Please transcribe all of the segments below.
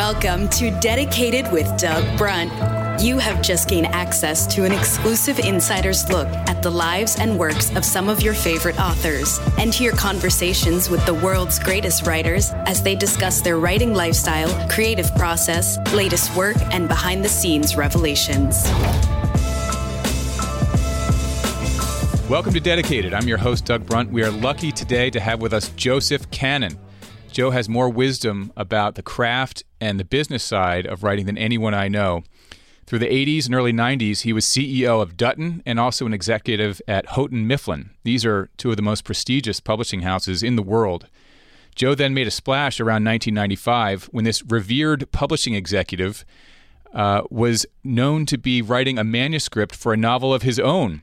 Welcome to Dedicated with Doug Brunt. You have just gained access to an exclusive insider's look at the lives and works of some of your favorite authors and hear conversations with the world's greatest writers as they discuss their writing lifestyle, creative process, latest work, and behind the scenes revelations. Welcome to Dedicated. I'm your host, Doug Brunt. We are lucky today to have with us Joseph Kanon. Joe has more wisdom about the craft and the business side of writing than anyone I know. Through the 80s and early 90s, he was CEO of Dutton and also an executive at Houghton Mifflin. These are two of the most prestigious publishing houses in the world. Joe then made a splash around 1995 when this revered publishing executive uh, was known to be writing a manuscript for a novel of his own.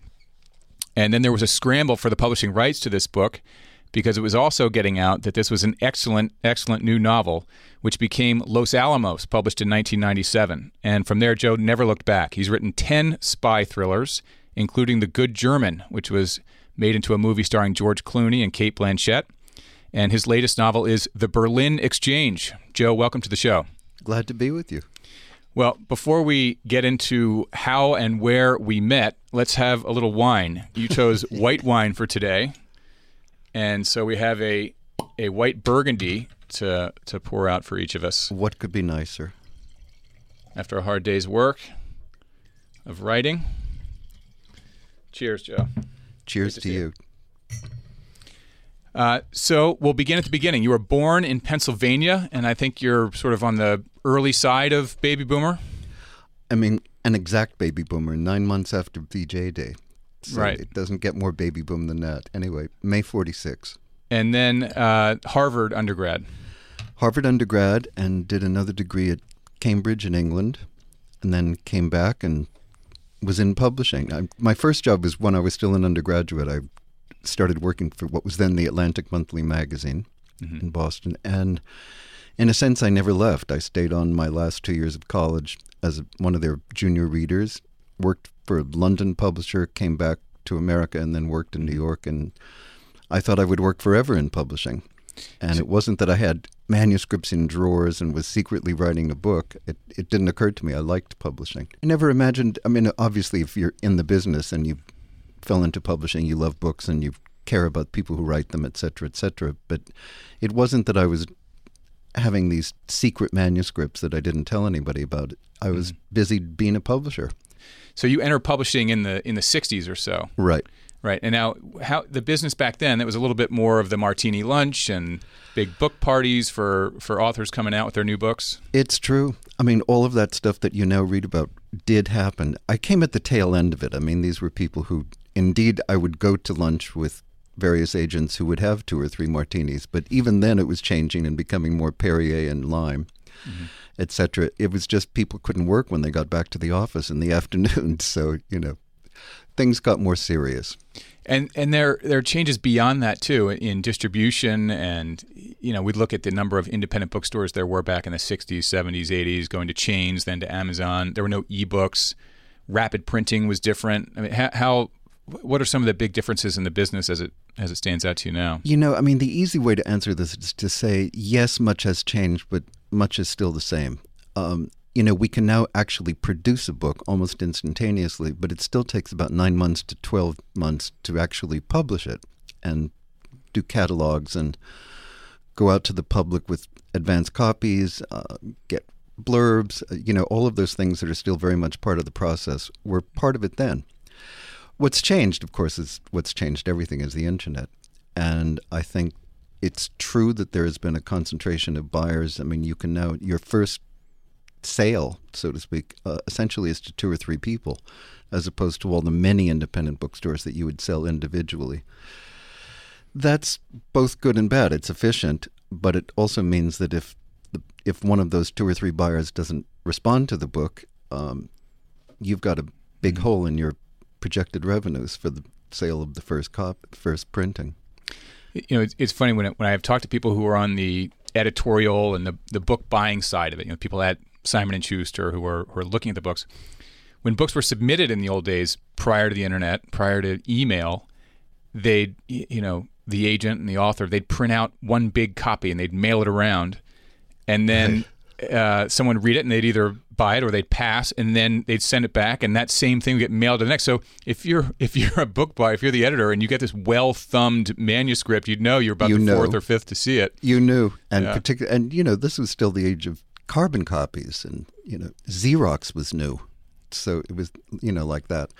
And then there was a scramble for the publishing rights to this book because it was also getting out that this was an excellent, excellent new novel, which became Los Alamos, published in 1997. And from there, Joe never looked back. He's written 10 spy thrillers, including The Good German, which was made into a movie starring George Clooney and Cate Blanchett. And his latest novel is The Berlin Exchange. Joe, welcome to the show. Glad to be with you. Well, before we get into how and where we met, let's have a little wine. You chose white wine for today. And so we have a a white burgundy to to pour out for each of us. What could be nicer? After a hard day's work of writing. Cheers, Joe. Cheers to to you. you. Uh, so we'll begin at the beginning. You were born in Pennsylvania, and I think you're sort of on the early side of baby boomer. I mean, an exact baby boomer, nine months after VJ Day. So Right. It doesn't get more baby boom than that. Anyway, May 46. And then uh, Harvard undergrad. Harvard undergrad and did another degree at Cambridge in England, and then came back and was in publishing. I, my first job was when I was still an undergraduate. I started working for what was then the Atlantic Monthly magazine in Boston, and in a sense, I never left. I stayed on my last two years of college as one of their junior readers. Worked for a London publisher, came back to America, and then worked in New York. And I thought I would work forever in publishing. And it wasn't that I had manuscripts in drawers and was secretly writing a book. It, it didn't occur to me. I liked publishing. I never imagined, I mean, obviously, if you're in the business and you fell into publishing, you love books and you care about people who write them, et cetera, et cetera. But it wasn't that I was having these secret manuscripts that I didn't tell anybody about. I was mm-hmm. busy being a publisher. So you enter publishing in the in the 60s or so. Right. Right. And now how the business back then that was a little bit more of the martini lunch and big book parties for for authors coming out with their new books. It's true. I mean, all of that stuff that you now read about did happen. I came at the tail end of it. I mean, these were people who, indeed, I would go to lunch with various agents who would have two or three martinis. But even then, it was changing and becoming more Perrier and lime, Mm-hmm. etc. It was just people couldn't work when they got back to the office in the afternoon. So, you know, things got more serious. And and there there are changes beyond that too in distribution and you know we'd look at the number of independent bookstores there were back in the 60s, 70s, 80s going to chains then to Amazon. There were no ebooks. Rapid printing was different. I mean how, how what are some of the big differences in the business as it as it stands out to you now? You know, I mean, the easy way to answer this is to say, yes, much has changed, but much is still the same. Um, you know, we can now actually produce a book almost instantaneously, but it still takes about nine months to 12 months to actually publish it and do catalogs and go out to the public with advance copies, uh, get blurbs, uh, you know, all of those things that are still very much part of the process were part of it then. What's changed, of course, is what's changed everything is the internet. And I think it's true that there has been a concentration of buyers. I mean, you can now, your first sale, so to speak, uh, essentially is to two or three people, as opposed to all the many independent bookstores that you would sell individually. That's both good and bad. It's efficient, but it also means that if the, if one of those two or three buyers doesn't respond to the book, um, you've got a big mm-hmm. hole in your projected revenues for the sale of the first cop, first printing. You know, it's, it's funny when it, when I've talked to people who are on the editorial and the the book buying side of it. You know, people at Simon and Schuster who are who are looking at the books. When books were submitted in the old days, prior to the internet, prior to email, they'd you know the agent and the author they'd print out one big copy and they'd mail it around, and then uh, someone read it and they'd either buy it or they'd pass and then they'd send it back and that same thing would get mailed to the next. So if you're if you're a book buyer, if you're the editor and you get this well thumbed manuscript, you'd know you're about you the know. fourth or fifth to see it. You knew, and yeah. particular, and you know this was still the age of carbon copies, and you know Xerox was new, so it was you know like that.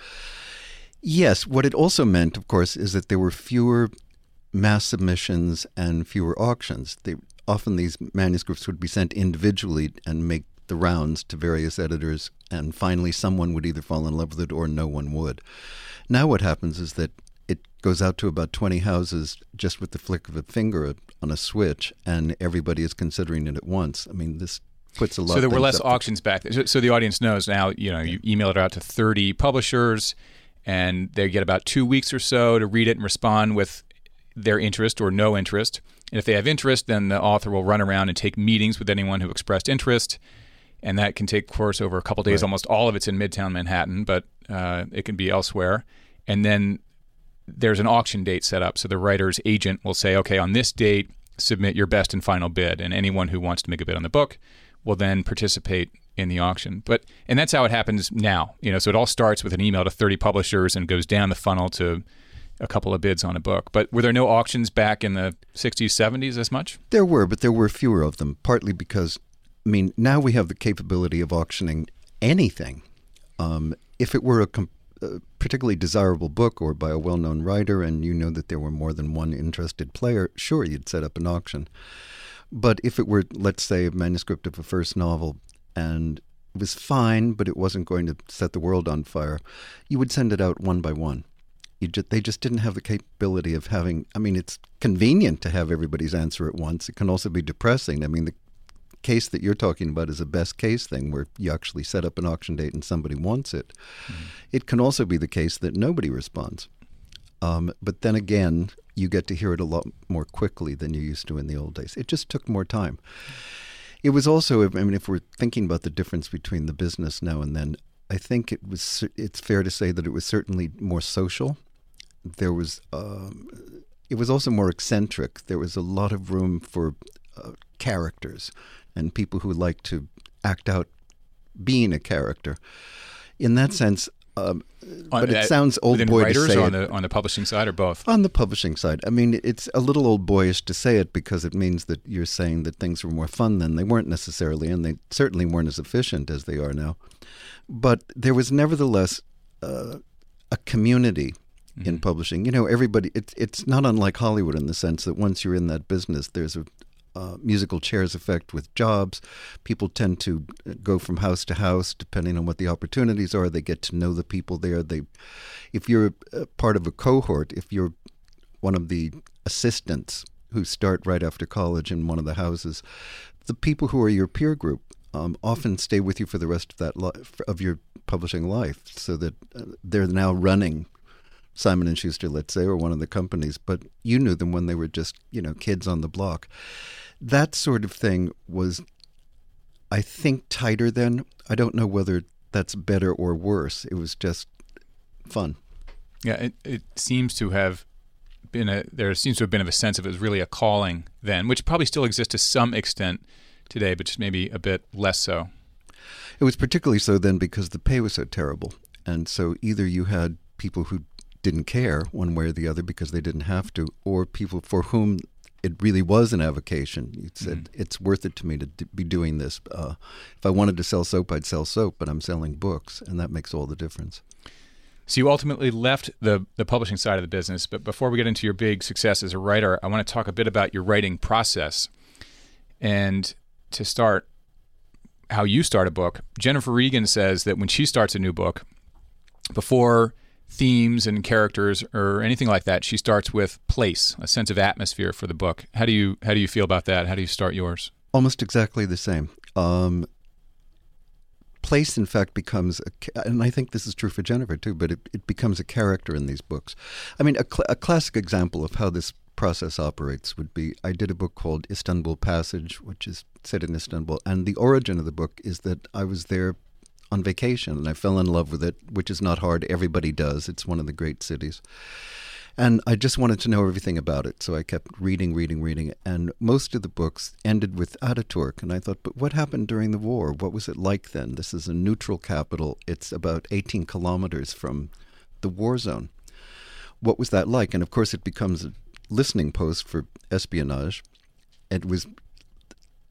Yes, what it also meant, of course, is that there were fewer mass submissions and fewer auctions. They, often these manuscripts would be sent individually and make the rounds to various editors, and finally someone would either fall in love with it or no one would. Now, what happens is that it goes out to about 20 houses just with the flick of a finger on a switch, and everybody is considering it at once. I mean, this puts a lot. So there were less auctions back then. So the audience knows now. You know, you email it out to 30 publishers, and they get about two weeks or so to read it and respond with their interest or no interest. And if they have interest, then the author will run around and take meetings with anyone who expressed interest and that can take course over a couple days. Right. Almost all of it's in Midtown Manhattan, but uh, it can be elsewhere. And then there's an auction date set up, so the writer's agent will say, "Okay, on this date, submit your best and final bid," and anyone who wants to make a bid on the book will then participate in the auction. But and that's how it happens now. You know, so it all starts with an email to 30 publishers and goes down the funnel to a couple of bids on a book. But were there no auctions back in the 60s, 70s as much? There were, but there were fewer of them, partly because I mean, now we have the capability of auctioning anything. Um, if it were a, a, particularly desirable book or by a well known writer and you know that there were more than one interested player, sure, you'd set up an auction. But if it were, let's say, a manuscript of a first novel and it was fine, but it wasn't going to set the world on fire, you would send it out one by one. Just, they just didn't have the capability of having. I mean, it's convenient to have everybody's answer at once. It can also be depressing. I mean, the case that you're talking about is a best case thing where you actually set up an auction date and somebody wants it. Mm-hmm. It can also be the case that nobody responds. Um, but then again, you get to hear it a lot more quickly than you used to in the old days. It just took more time. It was also, I mean, if we're thinking about the difference between the business now and then, I think it was. It's fair to say that it was certainly more social. There was. Um, it was also more eccentric. There was a lot of room for uh, characters and people who like to act out being a character. In that sense, um, on, but it sounds old boy writers to say on it. the on the publishing side or both. On the publishing side, I mean, it's a little old boyish to say it because it means that you're saying that things were more fun than They weren't necessarily, and they certainly weren't as efficient as they are now. But there was nevertheless uh, a community mm-hmm. in publishing. You know, everybody. It's it's not unlike Hollywood in the sense that once you're in that business, there's a uh, musical chairs effect with jobs. People tend to go from house to house depending on what the opportunities are. They get to know the people there. They, if you're part of a cohort, if you're one of the assistants who start right after college in one of the houses, the people who are your peer group um, often stay with you for the rest of that of your publishing life, so that uh, they're now running Simon and Schuster, let's say, or one of the companies, but you knew them when they were just you know kids on the block that sort of thing was, I think, tighter then. I don't know whether that's better or worse. It was just fun. Yeah, it, it seems to have been a there seems to have been of a sense of it was really a calling then, which probably still exists to some extent today, but just maybe a bit less so. It was particularly so then because the pay was so terrible, and so either you had people who didn't care one way or the other because they didn't have to, or people for whom it really was an avocation. You said Mm-hmm. it's worth it to me to d- be doing this. Uh, if I wanted to sell soap, I'd sell soap, but I'm selling books, and that makes all the difference. So you ultimately left the the publishing side of the business, but before we get into your big success as a writer, I want to talk a bit about your writing process. And to start, how you start a book. Jennifer Regan says that when she starts a new book, before themes and characters or anything like that, she starts with place, a sense of atmosphere for the book. How do you how do you feel about that? How do you start yours? Almost exactly the same. Um, place, in fact, becomes, a, and I think this is true for Jennifer too, but it, it becomes a character in these books. I mean, a, cl- a classic example of how this process operates would be I did a book called Istanbul Passage, which is set in Istanbul, and the origin of the book is that I was there on vacation and I fell in love with it, which is not hard. Everybody does. It's one of the great cities. And I just wanted to know everything about it. So I kept reading, reading, reading. And most of the books ended with Ataturk. And I thought, but what happened during the war? What was it like then? This is a neutral capital. It's about 18 kilometers from the war zone. What was that like? And of course, it becomes a listening post for espionage. It was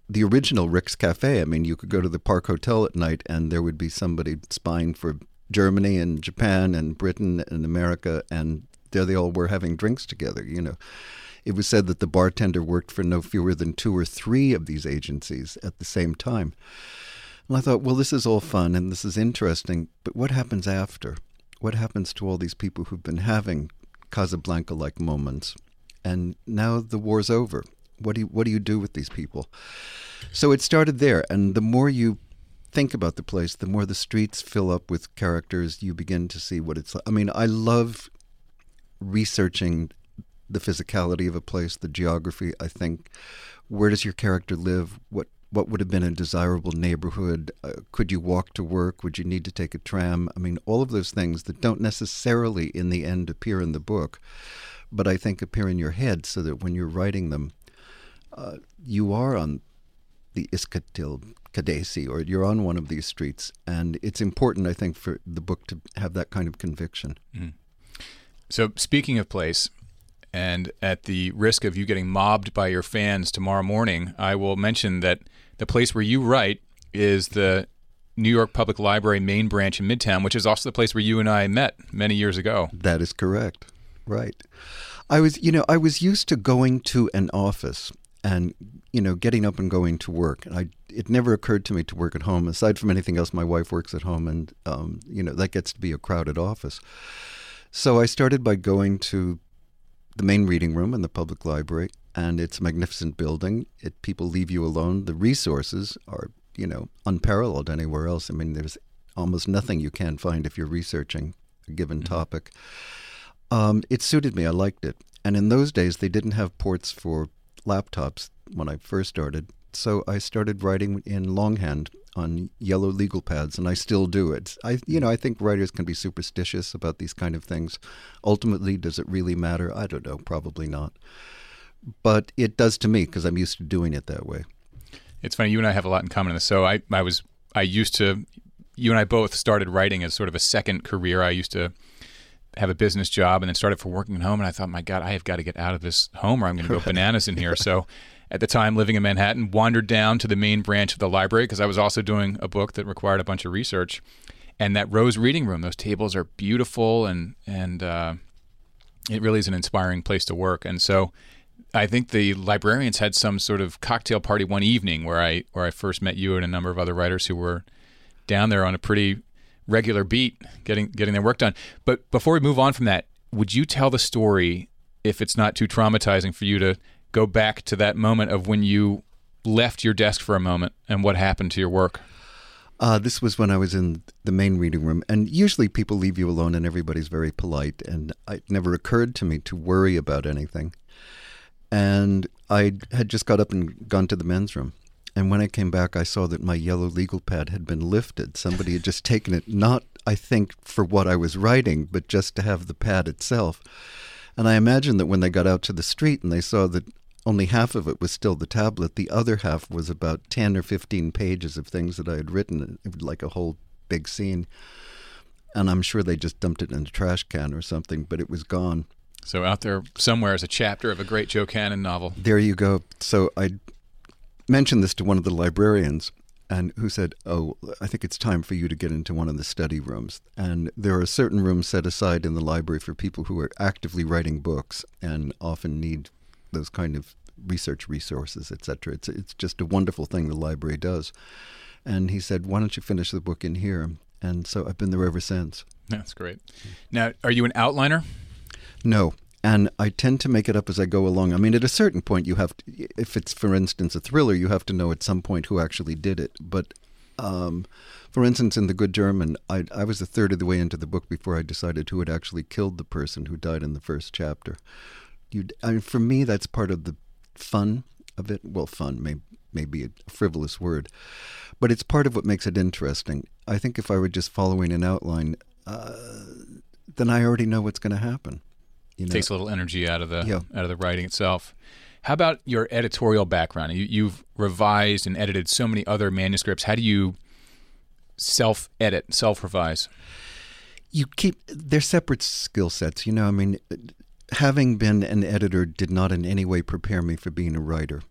the original Rick's Cafe. I mean, you could go to the Park Hotel at night and there would be somebody spying for Germany and Japan and Britain and America, and there they all were having drinks together, you know. It was said that the bartender worked for no fewer than two or three of these agencies at the same time. And I thought, well, this is all fun and this is interesting, but what happens after? What happens to all these people who've been having Casablanca like moments? And now the war's over. What do you, what do you do with these people? So it started there, and the more you think about the place, the more the streets fill up with characters. You begin to see what it's like. I mean, I love researching the physicality of a place, the geography. I think, where does your character live? What what would have been a desirable neighborhood? Uh, could you walk to work? Would you need to take a tram? I mean, all of those things that don't necessarily, in the end, appear in the book, but I think appear in your head, so that when you're writing them, uh, you are on the Istiklal Caddesi, or you're on one of these streets, and it's important, I think, for the book to have that kind of conviction. So, speaking of place, and at the risk of you getting mobbed by your fans tomorrow morning, I will mention that the place where you write is the New York Public Library main branch in Midtown, which is also the place where you and I met many years ago. That is correct. Right. I was, you know, I was used to going to an office and, you know, getting up and going to work. And I, it never occurred to me to work at home. Aside from anything else, my wife works at home, and, um, you know, that gets to be a crowded office. So I started by going to the main reading room in the public library, and it's a magnificent building. It people leave you alone. The resources are, you know, unparalleled anywhere else. I mean, there's almost nothing you can find if you're researching a given topic. Um, it suited me. I liked it. And in those days, they didn't have ports for laptops when I first started. So I started writing in longhand on yellow legal pads, and I still do it. I, you know, I think writers can be superstitious about these kind of things. Ultimately, does it really matter? I don't know. Probably not. But it does to me because I'm used to doing it that way. It's funny, you and I have a lot in common in this. So, I, I was, I used to, you and I both started writing as sort of a second career. I used to have a business job and then started for working at home. And I thought, my God, I have got to get out of this home or I'm going to go bananas in here. So, at the time living in Manhattan, wandered down to the main branch of the library because I was also doing a book that required a bunch of research. And that Rose Reading Room, those tables are beautiful and and uh, it really is an inspiring place to work. And so I think the librarians had some sort of cocktail party one evening where I where I first met you and a number of other writers who were down there on a pretty regular beat getting getting their work done. But before we move on from that, would you tell the story if it's not too traumatizing for you to go back to that moment of when you left your desk for a moment and what happened to your work? Uh, this was when I was in the main reading room, and usually people leave you alone, and everybody's very polite. And it never occurred to me to worry about anything. And I had just got up and gone to the men's room, and when I came back, I saw that my yellow legal pad had been lifted. Somebody had just taken it, not I think for what I was writing, but just to have the pad itself. And I imagine that when they got out to the street and they saw that only half of it was still the tablet. The other half was about 10 or 15 pages of things that I had written, it was like a whole big scene. And I'm sure they just dumped it in a trash can or something, but it was gone. So out there somewhere is a chapter of a great Joe Kanon novel. There you go. So I mentioned this to one of the librarians, and who said, "Oh, I think it's time for you to get into one of the study rooms." And there are certain rooms set aside in the library for people who are actively writing books and often need those kind of research resources, etc. It's it's just a wonderful thing the library does. And he said, "Why don't you finish the book in here?" And so I've been there ever since. That's great. Now, are you an outliner? No. And I tend to make it up as I go along. I mean, at a certain point, you have to, if it's, for instance, a thriller, you have to know at some point who actually did it. But, um, for instance, in The Good German, I, I was a third of the way into the book before I decided who had actually killed the person who died in the first chapter. You, I mean, for me, that's part of the fun of it. Well, fun may, may be a frivolous word, but it's part of what makes it interesting. I think if I were just following an outline, uh, then I already know what's going to happen. You know? Takes a little energy out of the yeah. out of the writing itself. How about your editorial background? You, you've revised and edited so many other manuscripts. How do you self edit, self revise? You keep they're separate skill sets. You know, I mean, having been an editor did not in any way prepare me for being a writer.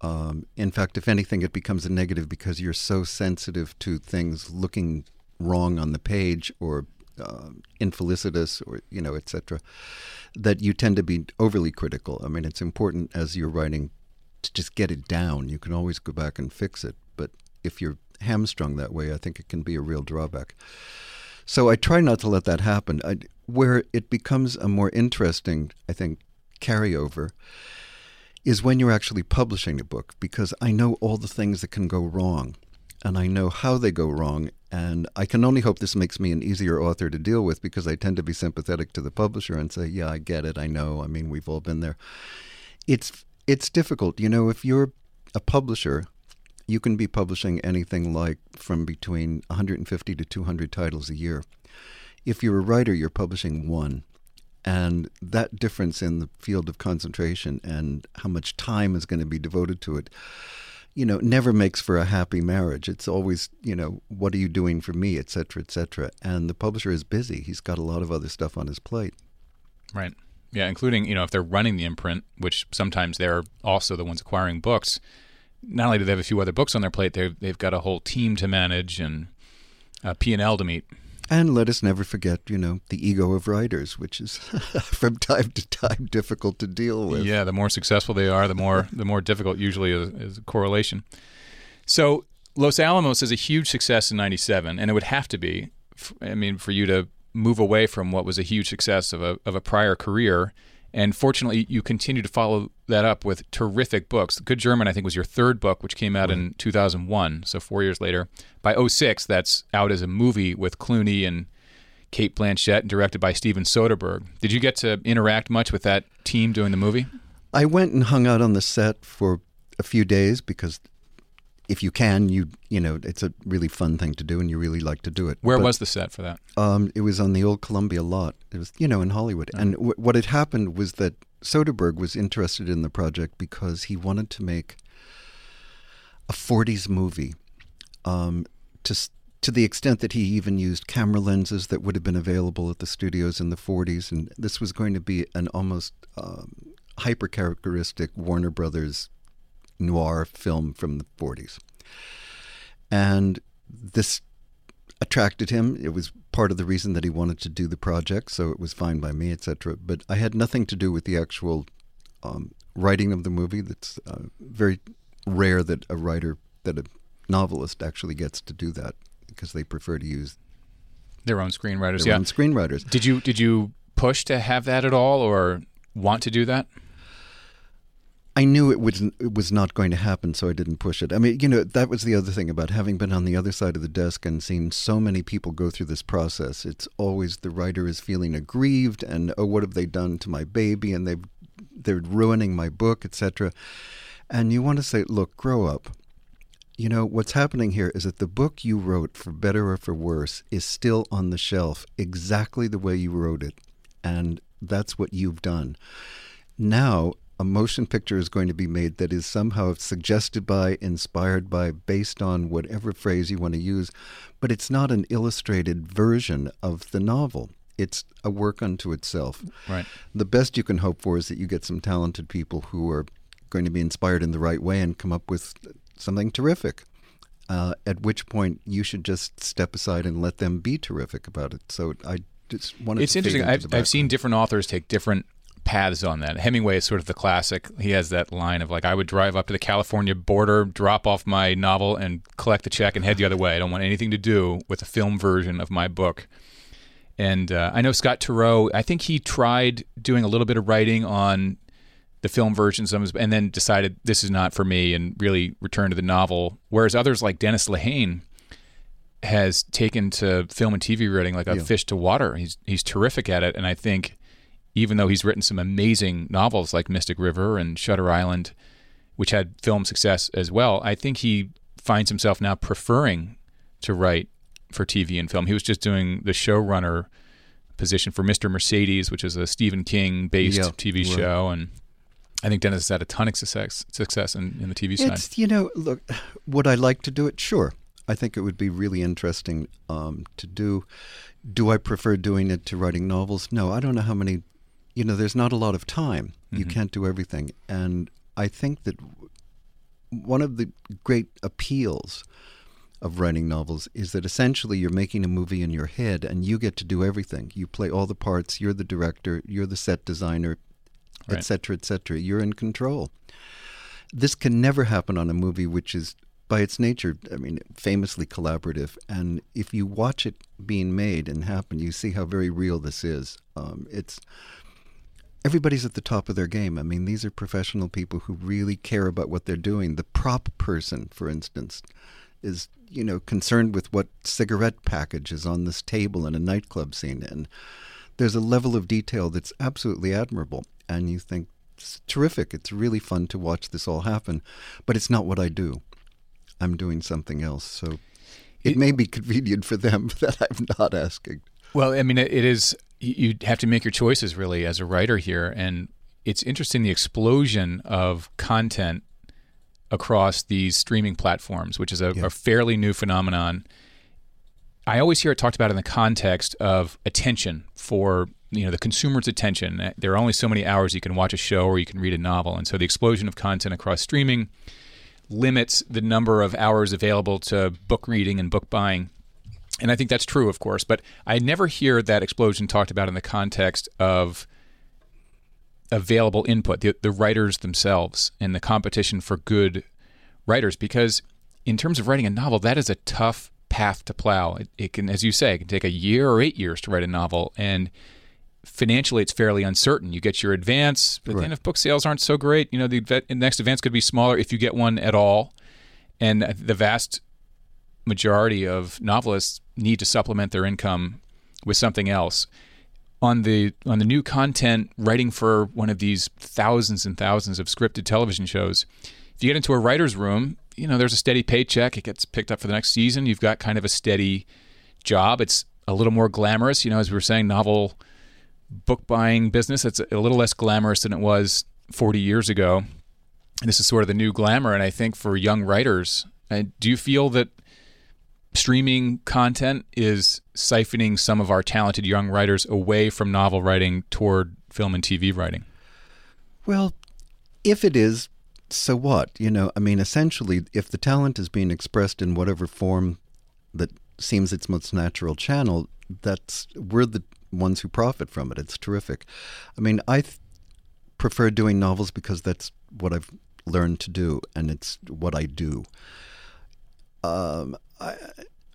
Um, in fact, if anything, it becomes a negative because you're so sensitive to things looking wrong on the page or uh, infelicitous or you know etc that you tend to be overly critical. I mean it's important as you're writing to just get it down. You can always go back and fix it. But if you're hamstrung that way i think it can be a real drawback. So i try not to let that happen. I, where it becomes a more interesting i think carryover is when you're actually publishing a book because i know all the things that can go wrong and I know how they go wrong. And I can only hope this makes me an easier author to deal with because I tend to be sympathetic to the publisher and say, "Yeah, I get it. I know. I mean, we've all been there." It's it's difficult, you know. If you're a publisher, you can be publishing anything like from between 150 to 200 titles a year. If you're a writer, you're publishing one. And that difference in the field of concentration and how much time is going to be devoted to it you know, never makes for a happy marriage. It's always, you know, what are you doing for me, et cetera, et cetera. And the publisher is busy. He's got a lot of other stuff on his plate. Right. Yeah, including, you know, if they're running the imprint, which sometimes they're also the ones acquiring books, not only do they have a few other books on their plate, they've, they've got a whole team to manage and a P&L to meet. And let us never forget, you know, the ego of writers, which is from time to time difficult to deal with. Yeah, the more successful they are, the more the more difficult usually is, is a correlation. So Los Alamos is a huge success in '97, and it would have to be. I mean, for you to move away from what was a huge success of a of a prior career and fortunately, you continue to follow that up with terrific books. Good German, I think, was your third book, which came out right. in 2001, so four years later. By 06, that's out as a movie with Clooney and Cate Blanchett, and directed by Steven Soderbergh. Did you get to interact much with that team doing the movie? I went and hung out on the set for a few days because if you can, you you know, it's a really fun thing to do, and you really like to do it. Where but, was the set for that? Um, it was on the old Columbia lot. It was you know in Hollywood, and w- what had happened was that Soderbergh was interested in the project because he wanted to make a '40s movie, um, to to the extent that he even used camera lenses that would have been available at the studios in the '40s, and this was going to be an almost um, hyper characteristic Warner Brothers noir film from the 40s. And this attracted him. It was part of the reason that he wanted to do the project, so it was fine by me, etc. But I had nothing to do with the actual um, writing of the movie. That's uh, very rare that a writer, that a novelist actually gets to do that because they prefer to use their own screenwriters. Their yeah, own screenwriters. Did you did you push to have that at all, or want to do that? I knew it was it was not going to happen, so I didn't push it. I mean, you know, that was the other thing about having been on the other side of the desk and seen so many people go through this process. It's always the writer is feeling aggrieved and oh, what have they done to my baby? And they they're ruining my book, etc. And you want to say, look, grow up. You know, what's happening here is that the book you wrote, for better or for worse, is still on the shelf exactly the way you wrote it. And that's what you've done. Now a motion picture is going to be made that is somehow suggested by, inspired by, based on whatever phrase you want to use, but it's not an illustrated version of the novel. it's a work unto itself. Right. The best you can hope for is that you get some talented people who are going to be inspired in the right way and come up with something terrific. Uh, at which point you should just step aside and let them be terrific about it. So I just wanted. It's to interesting. I've, I've seen different authors take different paths on that. Hemingway is sort of the classic. He has that line of like, I would drive up to the California border, drop off my novel, and collect the check and head the other way. I don't want anything to do with a film version of my book. And uh, I know Scott Turow. I think he tried doing a little bit of writing on the film versions of his, and then decided this is not for me, and really returned to the novel. Whereas others like Dennis Lehane has taken to film and TV writing like a Yeah. fish to water. He's he's terrific at it, and I think even though he's written some amazing novels like Mystic River and Shutter Island, which had film success as well, I think he finds himself now preferring to write for TV and film. He was just doing the showrunner position for Mr. Mercedes, which is a Stephen King based Yeah, TV right. show, and I think Dennis has had a ton of success success in, in the TV side. You know, look, would I like to do it? Sure, I think it would be really interesting um, to do. Do I prefer doing it to writing novels? No, I don't know how many. You know, there's not a lot of time. You can't do everything, and I think that one of the great appeals of writing novels is that essentially you're making a movie in your head and you get to do everything. You play all the parts, you're the director, you're the set designer, Right. et cetera, et cetera. You're in control. This can never happen on a movie which is by its nature, I mean, famously collaborative. And if you watch it being made and happen, you see how very real this is. Um, it's everybody's at the top of their game. I mean, these are professional people who really care about what they're doing. The prop person, for instance, is you know concerned with what cigarette package is on this table in a nightclub scene, and there's a level of detail that's absolutely admirable. And you think it's terrific. It's really fun to watch this all happen, but it's not what I do. I'm doing something else. So it, It- may be convenient for them that I'm not asking. Well, I mean, it is. You you have to make your choices really as a writer here, and it's interesting the explosion of content across these streaming platforms, which is a, Yeah. a fairly new phenomenon. I always hear it talked about in the context of attention for you know the consumer's attention. Eh, there are only so many hours you can watch a show or you can read a novel, and so the explosion of content across streaming limits the number of hours available to book reading and book buying. And I think that's true, of course, but I never hear that explosion talked about in the context of available input, the, the writers themselves, and the competition for good writers. Because in terms of writing a novel, that is a tough path to plow. It, it can, as you say, it can take a year or eight years to write a novel, and financially it's fairly uncertain. You get your advance, but then if book sales aren't so great, you know the next advance could be smaller if you get one at all. And the vast majority of novelists need to supplement their income with something else. On the on the new content, writing for one of these thousands and thousands of scripted television shows, if you get into a writer's room, you know there's a steady paycheck. It gets picked up for the next season. You've got kind of a steady job. It's a little more glamorous, you know, as we were saying, novel book buying business. It's a little less glamorous than it was 40 years ago. And this is sort of the new glamour. And I think for young writers, uh, do you feel that streaming content is siphoning some of our talented young writers away from novel writing toward film and TV writing? Well, if it is, so what? You know, I mean, essentially, if the talent is being expressed in whatever form that seems its most natural channel, that's we're the ones who profit from it. It's terrific. I mean, I th- prefer doing novels because that's what I've learned to do, and it's what I do. Um, I,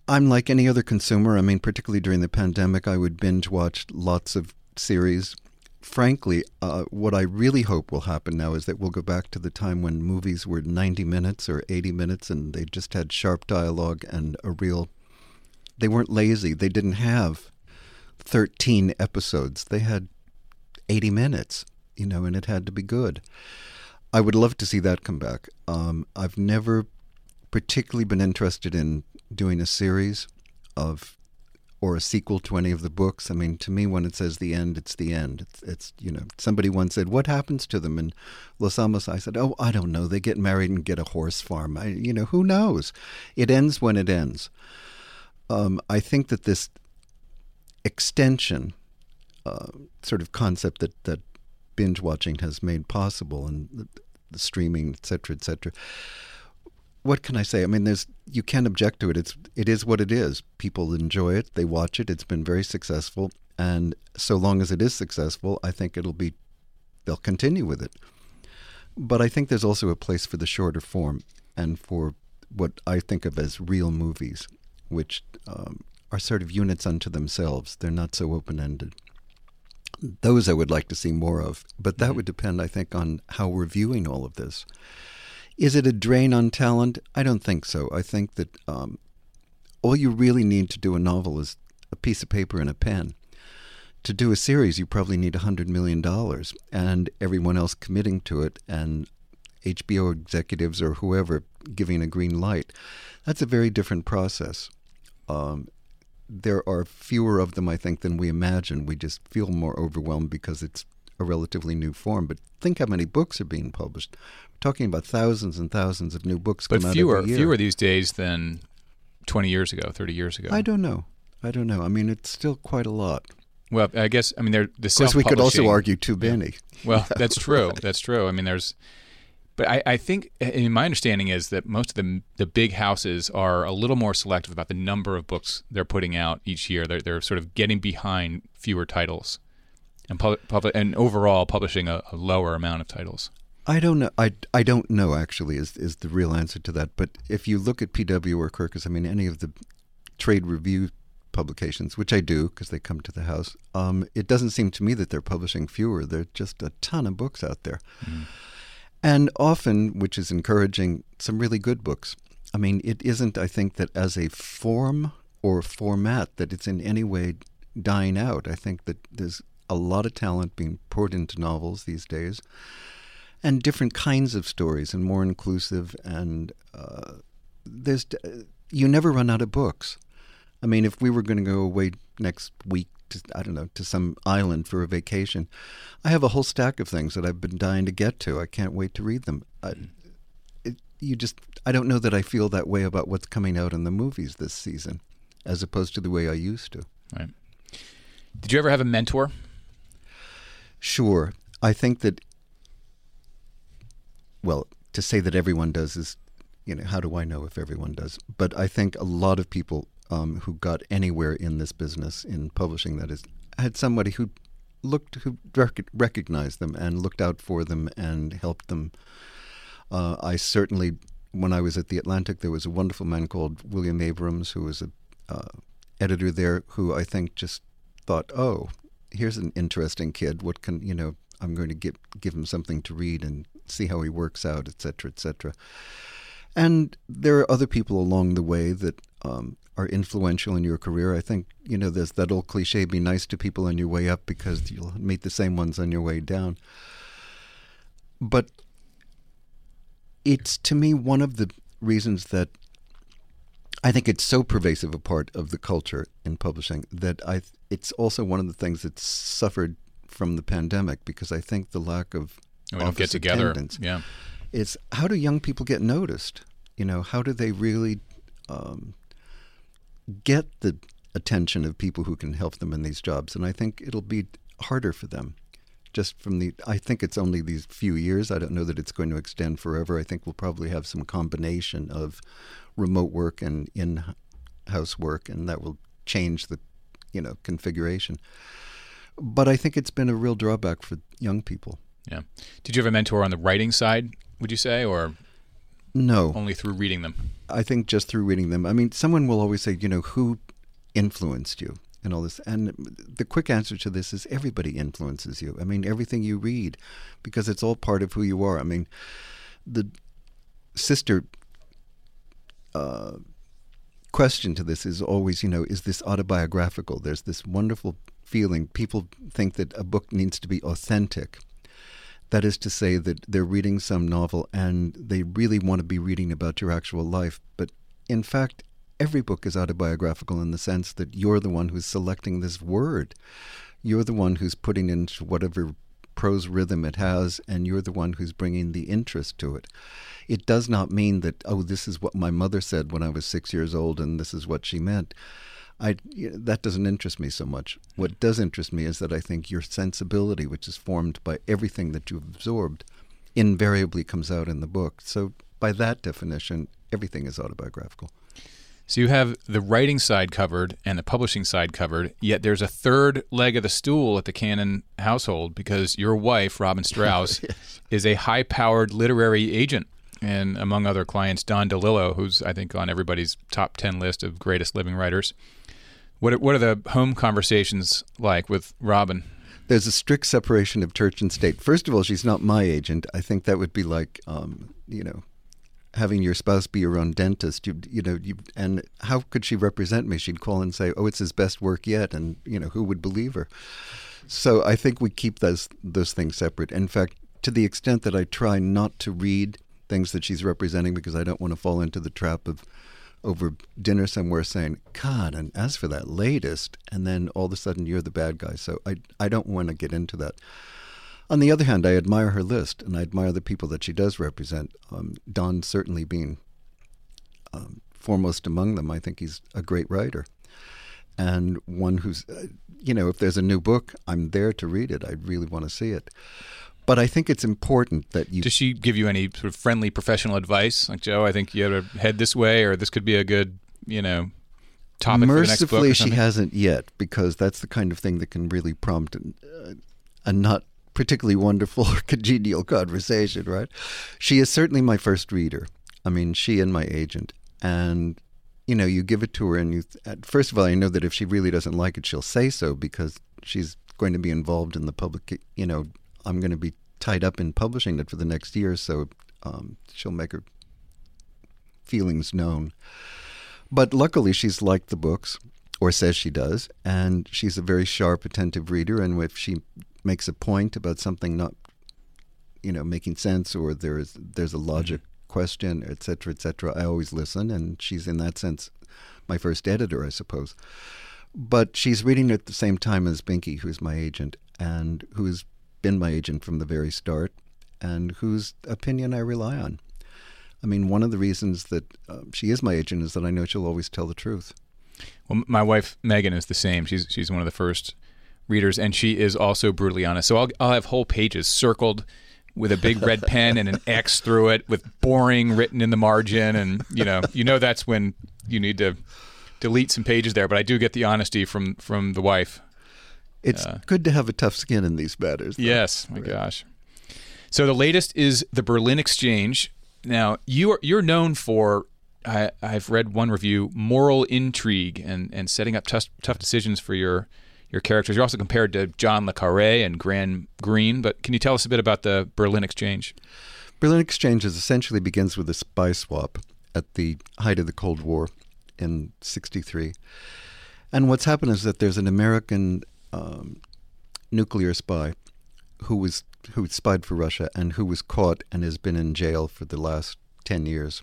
I'm like any other consumer. I mean, particularly during the pandemic, I would binge watch lots of series. Frankly, uh, what I really hope will happen now is that we'll go back to the time when movies were 90 minutes or 80 minutes and they just had sharp dialogue and a real. They weren't lazy. They didn't have 13 episodes. They had 80 minutes, you know, and it had to be good. I would love to see that come back. Um, I've never particularly been interested in doing a series of or a sequel to any of the books. I mean, to me, when it says the end, it's the end. It's, it's you know, somebody once said, "What happens to them?" And Los Alamos, I said, "Oh, I don't know. They get married and get a horse farm. I, you know, who knows? It ends when it ends." Um, I think that this extension uh, sort of concept that that binge watching has made possible and the, the streaming, et cetera, et cetera. What can I say? I mean, there's you can't object to it. It's it is what it is. People enjoy it. They watch it. It's been very successful, and so long as it is successful, I think it'll be they'll continue with it. But I think there's also a place for the shorter form and for what I think of as real movies, which um, are sort of units unto themselves. They're not so open ended. Those I would like to see more of, but that mm-hmm. would depend, I think, on how we're viewing all of this. Is it a drain on talent? I don't think so. I think that um, all you really need to do a novel is a piece of paper and a pen. To do a series, you probably need $100 million and everyone else committing to it and HBO executives or whoever giving a green light. That's a very different process. Um, there are fewer of them, I think, than we imagine. We just feel more overwhelmed because it's a relatively new form. But think how many books are being published. Talking about thousands and thousands of new books. But fewer, fewer these days than twenty years ago, thirty years ago. I don't know. I don't know. I mean, it's still quite a lot. Well, I guess I mean they're the. Of course, we could also argue too many. Well, that's true. That's true. I mean, there's but I, I think, in my understanding, is that most of the the big houses are a little more selective about the number of books they're putting out each year. They're they're sort of getting behind fewer titles, and pub, pub and overall publishing a, a lower amount of titles. I don't know. I, I don't know actually is is the real answer to that. But if you look at PW or Kirkus, I mean, any of the trade review publications, which I do because they come to the house, um, it doesn't seem to me that they're publishing fewer. There's just a ton of books out there. Mm and often, which is encouraging, some really good books. I mean, it isn't, I think, that as a form or format that it's in any way dying out. I think that there's a lot of talent being poured into novels these days and different kinds of stories and more inclusive and uh, there's you never run out of books i mean if we were going to go away next week to, I don't know, to some island for a vacation. I have a whole stack of things that I've been dying to get to. I can't wait to read them. I, it, you just, I don't know that I feel that way about what's coming out in the movies this season, as opposed to the way I used to. Right. Did you ever have a mentor? Sure. I think that, well, to say that everyone does is, you know, how do I know if everyone does? But I think a lot of people um, who got anywhere in this business in publishing that is had somebody who looked who rec- recognized them and looked out for them and helped them. Uh, I certainly, when I was at the Atlantic, there was a wonderful man called William Abrams who was a uh, editor there who I think just thought, oh, here's an interesting kid. What can you know? I'm going to give give him something to read and see how he works out, et cetera, et cetera. And there are other people along the way that um, are influential in your career. I think, you know, there's that old cliche be nice to people on your way up because you'll meet the same ones on your way down. But it's to me one of the reasons that I think it's so pervasive a part of the culture in publishing that I it's also one of the things that's suffered from the pandemic because I think the lack of we don't get together. Yeah, is how do young people get noticed? You know, how do they really um, get the attention of people who can help them in these jobs. And I think it'll be harder for them. Just from the, I think it's only these few years. I don't know that it's going to extend forever. I think we'll probably have some combination of remote work and in-house work, and that will change the, you know, configuration. But I think it's been a real drawback for young people. Yeah. Did you have a mentor on the writing side? Would you say, or no. Only through reading them. I think just through reading them. I mean, someone will always say, you know, who influenced you and all this. And the quick answer to this is everybody influences you. I mean, everything you read, because it's all part of who you are. I mean, the sister uh, question to this is always, you know, is this autobiographical? There's this wonderful feeling. People think that a book needs to be authentic. That is to say, that they're reading some novel and they really want to be reading about your actual life. But in fact, every book is autobiographical in the sense that you're the one who's selecting this word. You're the one who's putting into whatever prose rhythm it has, and you're the one who's bringing the interest to it. It does not mean that, oh, this is what my mother said when I was six years old and this is what she meant. I that doesn't interest me so much. What does interest me is that I think your sensibility, which is formed by everything that you've absorbed, invariably comes out in the book. So by that definition, everything is autobiographical. So you have the writing side covered and the publishing side covered, yet there's a third leg of the stool at the Kanon household because your wife, Robin Straus, yes. is a high powered literary agent. And among other clients, Don DeLillo, who's I think on everybody's top 10 list of greatest living writers. What are, what are the home conversations like with Robin? There's a strict separation of church and state. First of all, she's not my agent. I think that would be like, um, you know, having your spouse be your own dentist. You, you know, you, and how could she represent me? She'd call and say, "Oh, it's his best work yet," and you know, who would believe her? So I think we keep those those things separate. In fact, to the extent that I try not to read things that she's representing because I don't want to fall into the trap of over dinner somewhere saying, God, and as for that latest, and then all of a sudden you're the bad guy. So I, I don't want to get into that. On the other hand, I admire her list and I admire the people that she does represent. Um, Don certainly being um, foremost among them. I think he's a great writer and one who's, uh, you know, if there's a new book, I'm there to read it. I really want to see it. But I think it's important that you. Does she give you any sort of friendly professional advice? Like, Joe, I think you have to head this way, or this could be a good, you know, topic Mercifully, she hasn't yet, because that's the kind of thing that can really prompt an, uh, a not particularly wonderful or congenial conversation, right? She is certainly my first reader. I mean, she and my agent. And, you know, you give it to her, and you, first of all, I know that if she really doesn't like it, she'll say so because she's going to be involved in the public, you know, I'm going to be tied up in publishing it for the next year, so um, she'll make her feelings known. But luckily, she's liked the books, or says she does, and she's a very sharp, attentive reader. And if she makes a point about something not, you know, making sense, or there's there's a logic mm-hmm. question, et cetera, et cetera, I always listen. And she's in that sense my first editor, I suppose. But she's reading at the same time as Binky, who's my agent, and who's been my agent from the very start and whose opinion I rely on. I mean, one of the reasons that uh, she is my agent is that I know she'll always tell the truth. Well, my wife Megan is the same. She's she's one of the first readers, and she is also brutally honest. So I'll I'll have whole pages circled with a big red pen and an X through it with boring written in the margin, and you know you know that's when you need to delete some pages there. But I do get the honesty from from the wife. It's uh, good to have a tough skin in these matters. Though. Yes, my right. gosh. So the latest is the Berlin Exchange. Now you are you're known for I, have read one review moral intrigue and, and setting up tough tough decisions for your your characters. You're also compared to John le Carré and Graham Greene. But can you tell us a bit about the Berlin Exchange? Berlin Exchange is essentially begins with a spy swap at the height of the Cold War in '63. And what's happened is that there's an American um, nuclear spy who was who spied for Russia and who was caught and has been in jail for the last ten years.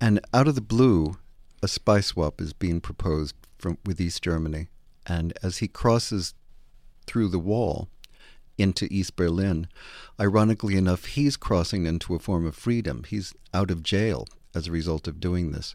And out of the blue, a spy swap is being proposed from with East Germany. And as he crosses through the wall into East Berlin, ironically enough, he's crossing into a form of freedom. He's out of jail as a result of doing this.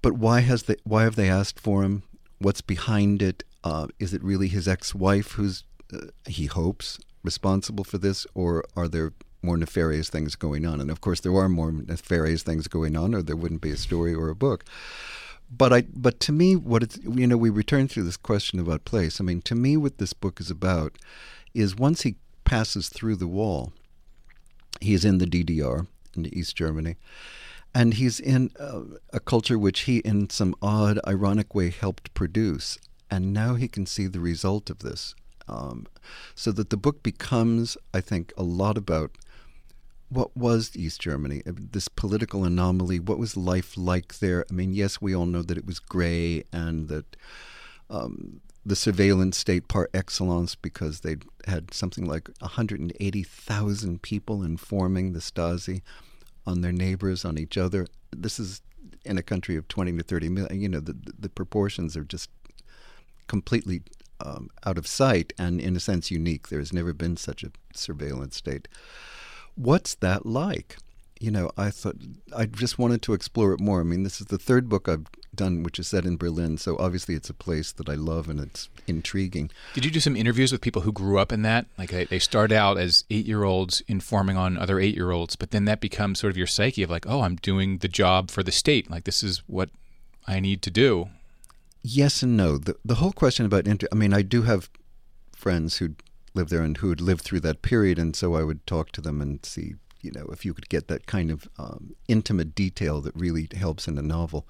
But why has why have they asked for him? What's behind it? Uh, is it really his ex-wife who's uh, he hopes responsible for this, or are there more nefarious things going on? And of course, there are more nefarious things going on, or there wouldn't be a story or a book. But I, but to me, what it's you know, we return to this question about place. I mean, to me, what this book is about is once he passes through the wall, he is in the DDR in East Germany, and he's in a, a culture which he, in some odd, ironic way, helped produce and now he can see the result of this. Um, so that the book becomes, I think, a lot about what was East Germany, uh, this political anomaly. What was life like there? I mean, yes, we all know that it was gray and that um, the surveillance state par excellence, because they had something like 180,000 people informing the Stasi on their neighbors, on each other. This is in a country of 20 to 30 million. You know, the, the proportions are just completely um, out of sight and, in a sense, unique. There has never been such a surveillance state. What's that like? You know, I thought I just wanted to explore it more. I mean, this is the third book I've done, which is set in Berlin. So obviously, it's a place that I love and it's intriguing. Did you do some interviews with people who grew up in that? Like they, they start out as eight year olds informing on other eight year olds, but then that becomes sort of your psyche of like, oh, I'm doing the job for the state. Like this is what I need to do. Yes and no. The the whole question about inter I mean, I do have friends who live there and who had lived through that period, and so I would talk to them and see, you know, if you could get that kind of um, intimate detail that really helps in a novel.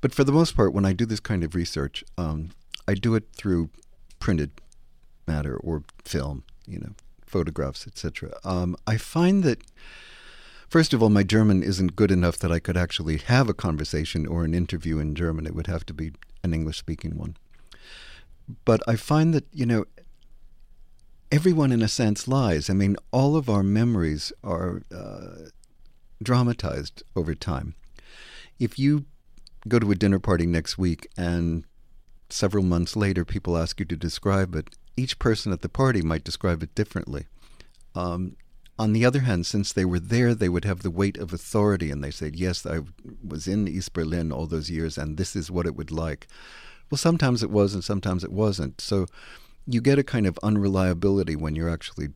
But for the most part, when I do this kind of research, um, I do it through printed matter or film, you know, photographs, etc. Um, I find that. First of all, my German isn't good enough that I could actually have a conversation or an interview in German. It would have to be an English speaking one. But I find that, you know, everyone in a sense lies. I mean, all of our memories are uh, dramatized over time. If you go to a dinner party next week and several months later people ask you to describe it, each person at the party might describe it differently. Um, on the other hand, since they were there, they would have the weight of authority, and they said, Yes, I was in East Berlin all those years, and this is what it would like. Well, sometimes it was, and sometimes it wasn't. So you get a kind of unreliability when you're actually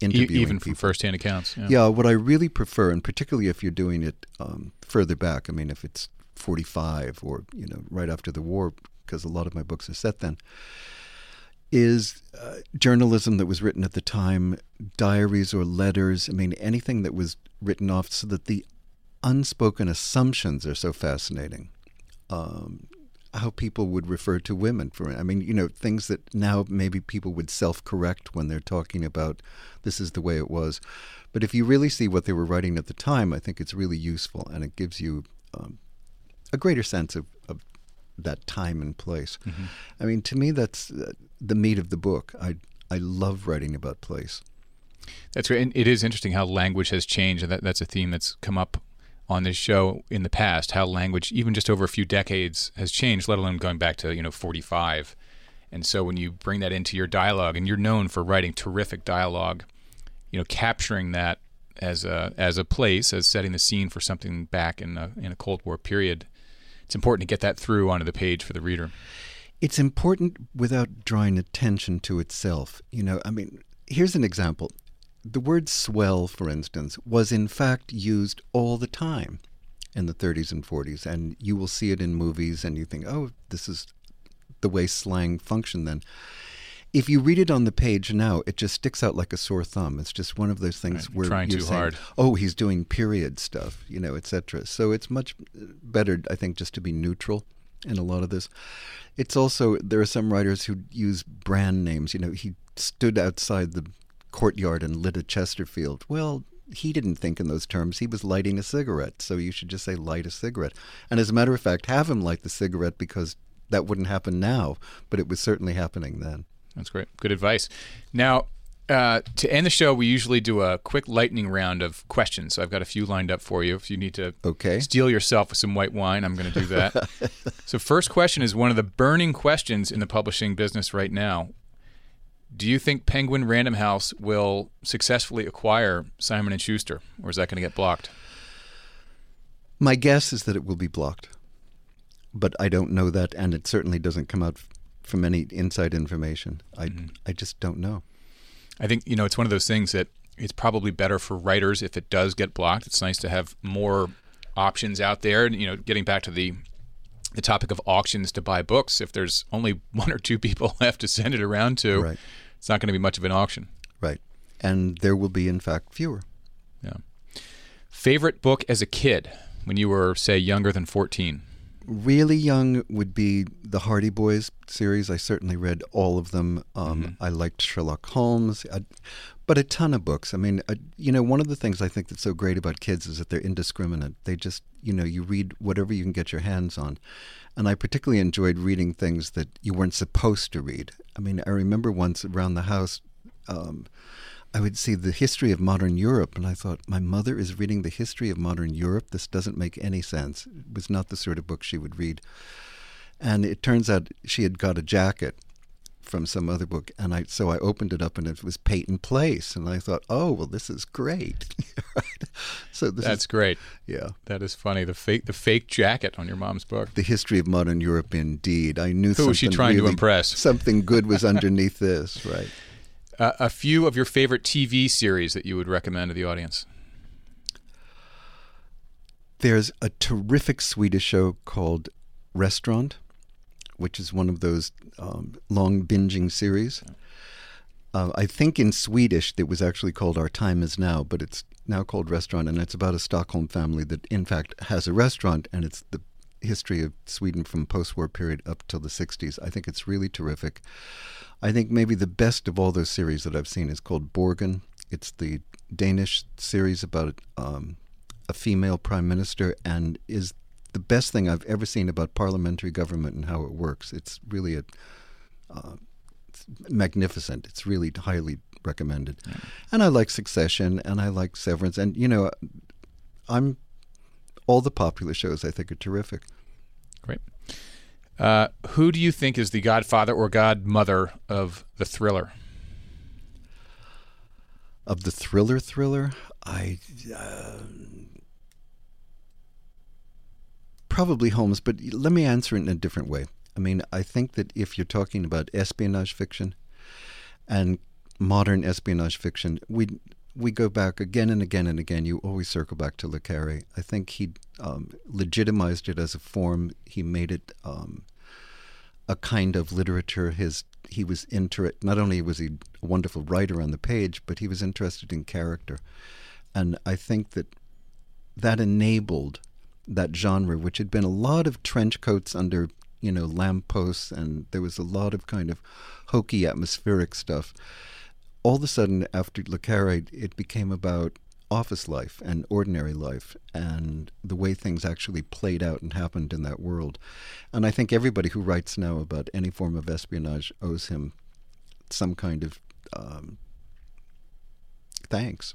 interviewing e- even people. from firsthand accounts. Yeah. Yeah, what I really prefer, and particularly if you're doing it um, further back, I mean, if it's 45 or you know right after the war, because a lot of my books are set then, is uh, journalism that was written at the time, diaries or letters. I mean, anything that was written off, so that the unspoken assumptions are so fascinating. Um, how people would refer to women for I mean, you know, things that now maybe people would self-correct when they're talking about this is the way it was. But if you really see what they were writing at the time, I think it's really useful and it gives you um, a greater sense of, of that time and place. Mm-hmm. I mean, to me, that's uh, the meat of the book. I I love writing about place. That's great. And it is interesting how language has changed, and that, that's a theme that's come up on this show in the past. How language, even just over a few decades, has changed. Let alone going back to you know 45. And so when you bring that into your dialogue, and you're known for writing terrific dialogue, you know, capturing that as a as a place, as setting the scene for something back in a, in a Cold War period, it's important to get that through onto the page for the reader. It's important without drawing attention to itself. You know, I mean, here's an example. The word swell, for instance, was in fact used all the time in the 30s and 40s, and you will see it in movies, and you think, oh, this is the way slang functioned then. If you read it on the page now, it just sticks out like a sore thumb. It's just one of those things Right, where trying you're too saying, hard. "Oh, he's doing period stuff," you know, etc. So it's much better, I think, just to be neutral in a lot of this. It's also there are some writers who use brand names. You know, he stood outside the courtyard and lit a Chesterfield. Well, he didn't think in those terms. He was lighting a cigarette, so you should just say light a cigarette. And as a matter of fact, have him light the cigarette because that wouldn't happen now, but it was certainly happening then. That's great. Good advice. Now, uh, to end the show, we usually do a quick lightning round of questions. So I've got a few lined up for you. If you need to Okay. steal yourself with some white wine, I'm going to do that. so, first question is one of the burning questions in the publishing business right now. Do you think Penguin Random House will successfully acquire Simon and Schuster, or is that going to get blocked? My guess is that it will be blocked, but I don't know that, and it certainly doesn't come out from any inside information. I mm-hmm. I just don't know. I think you know it's one of those things that it's probably better for writers if it does get blocked. It's nice to have more options out there. And, you know, getting back to the the topic of auctions to buy books, if there's only one or two people left to send it around to, Right. it's not going to be much of an auction. Right, and there will be, in fact, fewer. Yeah. Favorite book as a kid when you were, say, younger than 14? Really young would be the Hardy Boys series. I certainly read all of them. Um, I liked Sherlock Holmes, I, but a ton of books. I mean, uh, you know, one of the things I think that's so great about kids is that they're indiscriminate. They just, you know, you read whatever you can get your hands on. And I particularly enjoyed reading things that you weren't supposed to read. I mean, I remember once around the house, um, I would see the history of modern Europe, and I thought, my mother is reading the history of modern Europe. This doesn't make any sense. It was not the sort of book she would read. And it turns out she had got a jacket from some other book, and I so I opened it up, and it was Peyton Place, and I thought, oh well, this is great. So this That's is, great. yeah. That is funny. The fake the fake jacket on your mom's book. The history of modern Europe, indeed. I knew Who was she trying to impress? Something good was underneath this, right? A few of your favorite TV series that you would recommend to the audience. There's a terrific Swedish show called Restaurant, which is one of those um, long binging series. Uh, I think in Swedish it was actually called Our Time Is Now, but it's now called Restaurant, and it's about a Stockholm family that, in fact, has a restaurant, and it's the history of Sweden from post-war period up till the 60s. I think it's really terrific. I think maybe the best of all those series that I've seen is called Borgen. It's the Danish series about um, a female prime minister and is the best thing I've ever seen about parliamentary government and how it works. It's really a uh, it's magnificent. It's really highly recommended. And I like Succession and I like Severance and you know I'm all the popular shows I think are terrific. Great. Uh, who do you think is the godfather or godmother of the thriller? Of the thriller thriller, I uh, probably Holmes, but let me answer it in a different way. I mean, I think that if you're talking about espionage fiction and modern espionage fiction, we we go back again and again and again. You always circle back to Le Carre. I think he um, legitimized it as a form. He made it um, a kind of literature. His he was inter. Not only was he a wonderful writer on the page, but he was interested in character, and I think that that enabled that genre, which had been a lot of trench coats under you know lampposts, and there was a lot of kind of hokey atmospheric stuff. All of a sudden, after Le Carre, it became about office life and ordinary life and the way things actually played out and happened in that world. And I think everybody who writes now about any form of espionage owes him some kind of um, thanks.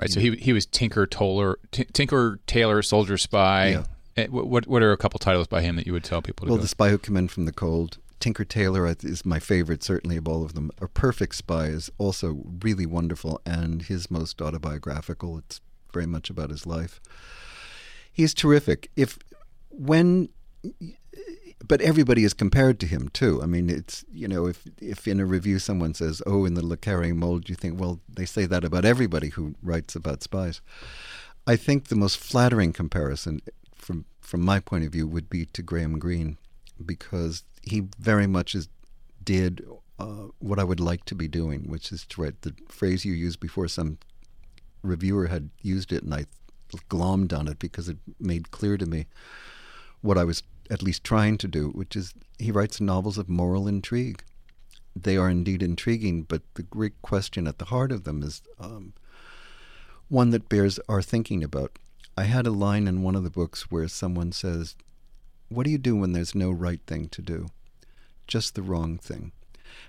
Right. So he he was Tinker Toller, T- Tinker Tailor Soldier Spy. Yeah. Eh, What, what what are a couple titles by him that you would tell people to Well, go? The Spy Who Came In From the Cold. Tinker Tailor is my favorite, certainly of all of them. A Perfect Spy is also really wonderful and his most autobiographical. It's very much about his life. He's terrific. If when, but everybody is compared to him too. I mean, it's you know, if if in a review someone says, "Oh, in the Le Carre mold," you think, well, they say that about everybody who writes about spies. I think the most flattering comparison, from from my point of view, would be to Graham Greene, because he very much is did uh, what I would like to be doing, which is to write the phrase you used before. Some reviewer had used it, and I glommed on it because it made clear to me what I was at least trying to do, which is he writes novels of moral intrigue. They are indeed intriguing, but the great question at the heart of them is um, one that bears our thinking about. I had a line in one of the books where someone says, What do you do when there's no right thing to do? Just the wrong thing.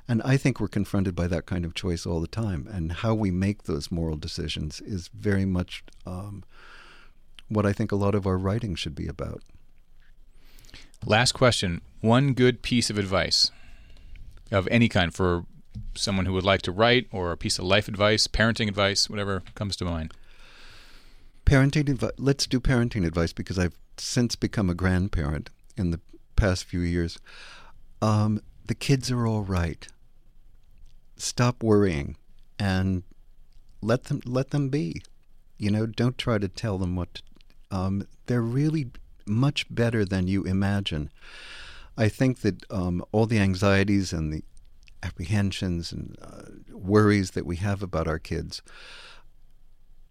And I think we're confronted by that kind of choice all the time. And how we make those moral decisions is very much um, what I think a lot of our writing should be about. Last question. One good piece of advice of any kind for someone who would like to write or a piece of life advice, parenting advice, whatever comes to mind. Parenting advice. Let's do parenting advice because I've since become a grandparent in the past few years. Um, the kids are all right. Stop worrying and let them let them be. You know, don't try to tell them what. To, um, they're really much better than you imagine. I think that um, all the anxieties and the apprehensions and uh, worries that we have about our kids,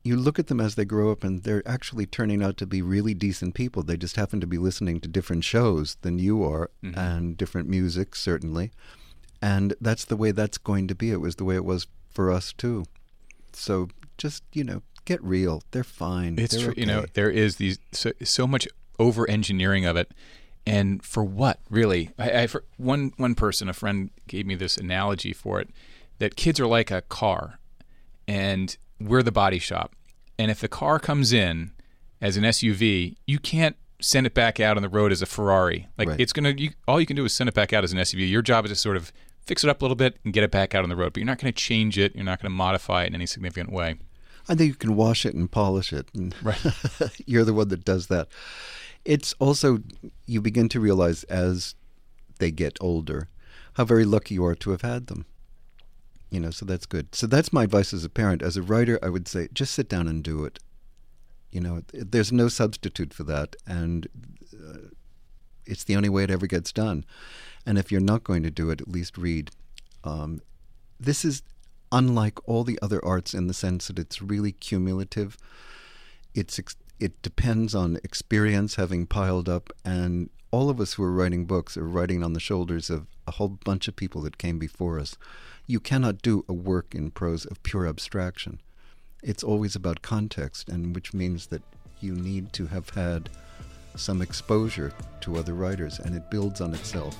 you look at them as they grow up and they're actually turning out to be really decent people. They just happen to be listening to different shows than you are mm-hmm. and different music, certainly. And that's the way that's going to be. It was the way it was for us, too. So just, you know, get real. They're fine. It's They're true. You know, there is these so, so much over engineering of it, and for what really? I, I for one one person, a friend gave me this analogy for it that kids are like a car, and we're the body shop, and if the car comes in as an SUV, you can't send it back out on the road as a Ferrari. Like Right. it's gonna, you, all you can do is send it back out as an SUV. Your job is to sort of fix it up a little bit and get it back out on the road, but you're not going to change it. You're not going to modify it in any significant way. I think you can wash it and polish it. And Right. you're the one that does that. It's also, you begin to realize as they get older how very lucky you are to have had them. You know, so that's good. So that's my advice as a parent. As a writer, I would say just sit down and do it. You know, there's no substitute for that. And uh, it's the only way it ever gets done. And if you're not going to do it, at least read. Um, this is unlike all the other arts in the sense that it's really cumulative. It's ex- it depends on experience having piled up, and all of us who are writing books are writing on the shoulders of a whole bunch of people that came before us. You cannot do a work in prose of pure abstraction. It's always about context, and which means that you need to have had some exposure to other writers, and it builds on itself.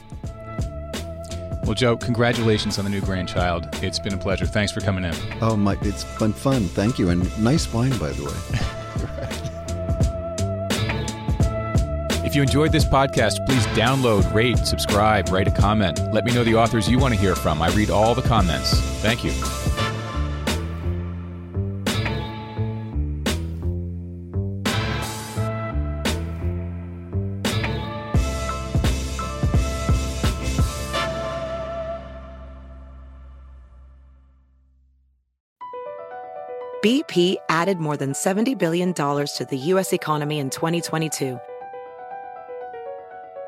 Well, Joe, congratulations on the new grandchild. It's been a pleasure. Thanks for coming in. Oh my! It's been fun. Thank you, and nice wine, by the way. If you enjoyed this podcast, please download, rate, subscribe, write a comment. Let me know the authors you want to hear from. I read all the comments. Thank you. BP added more than $70 billion to the U.S. economy in 2022.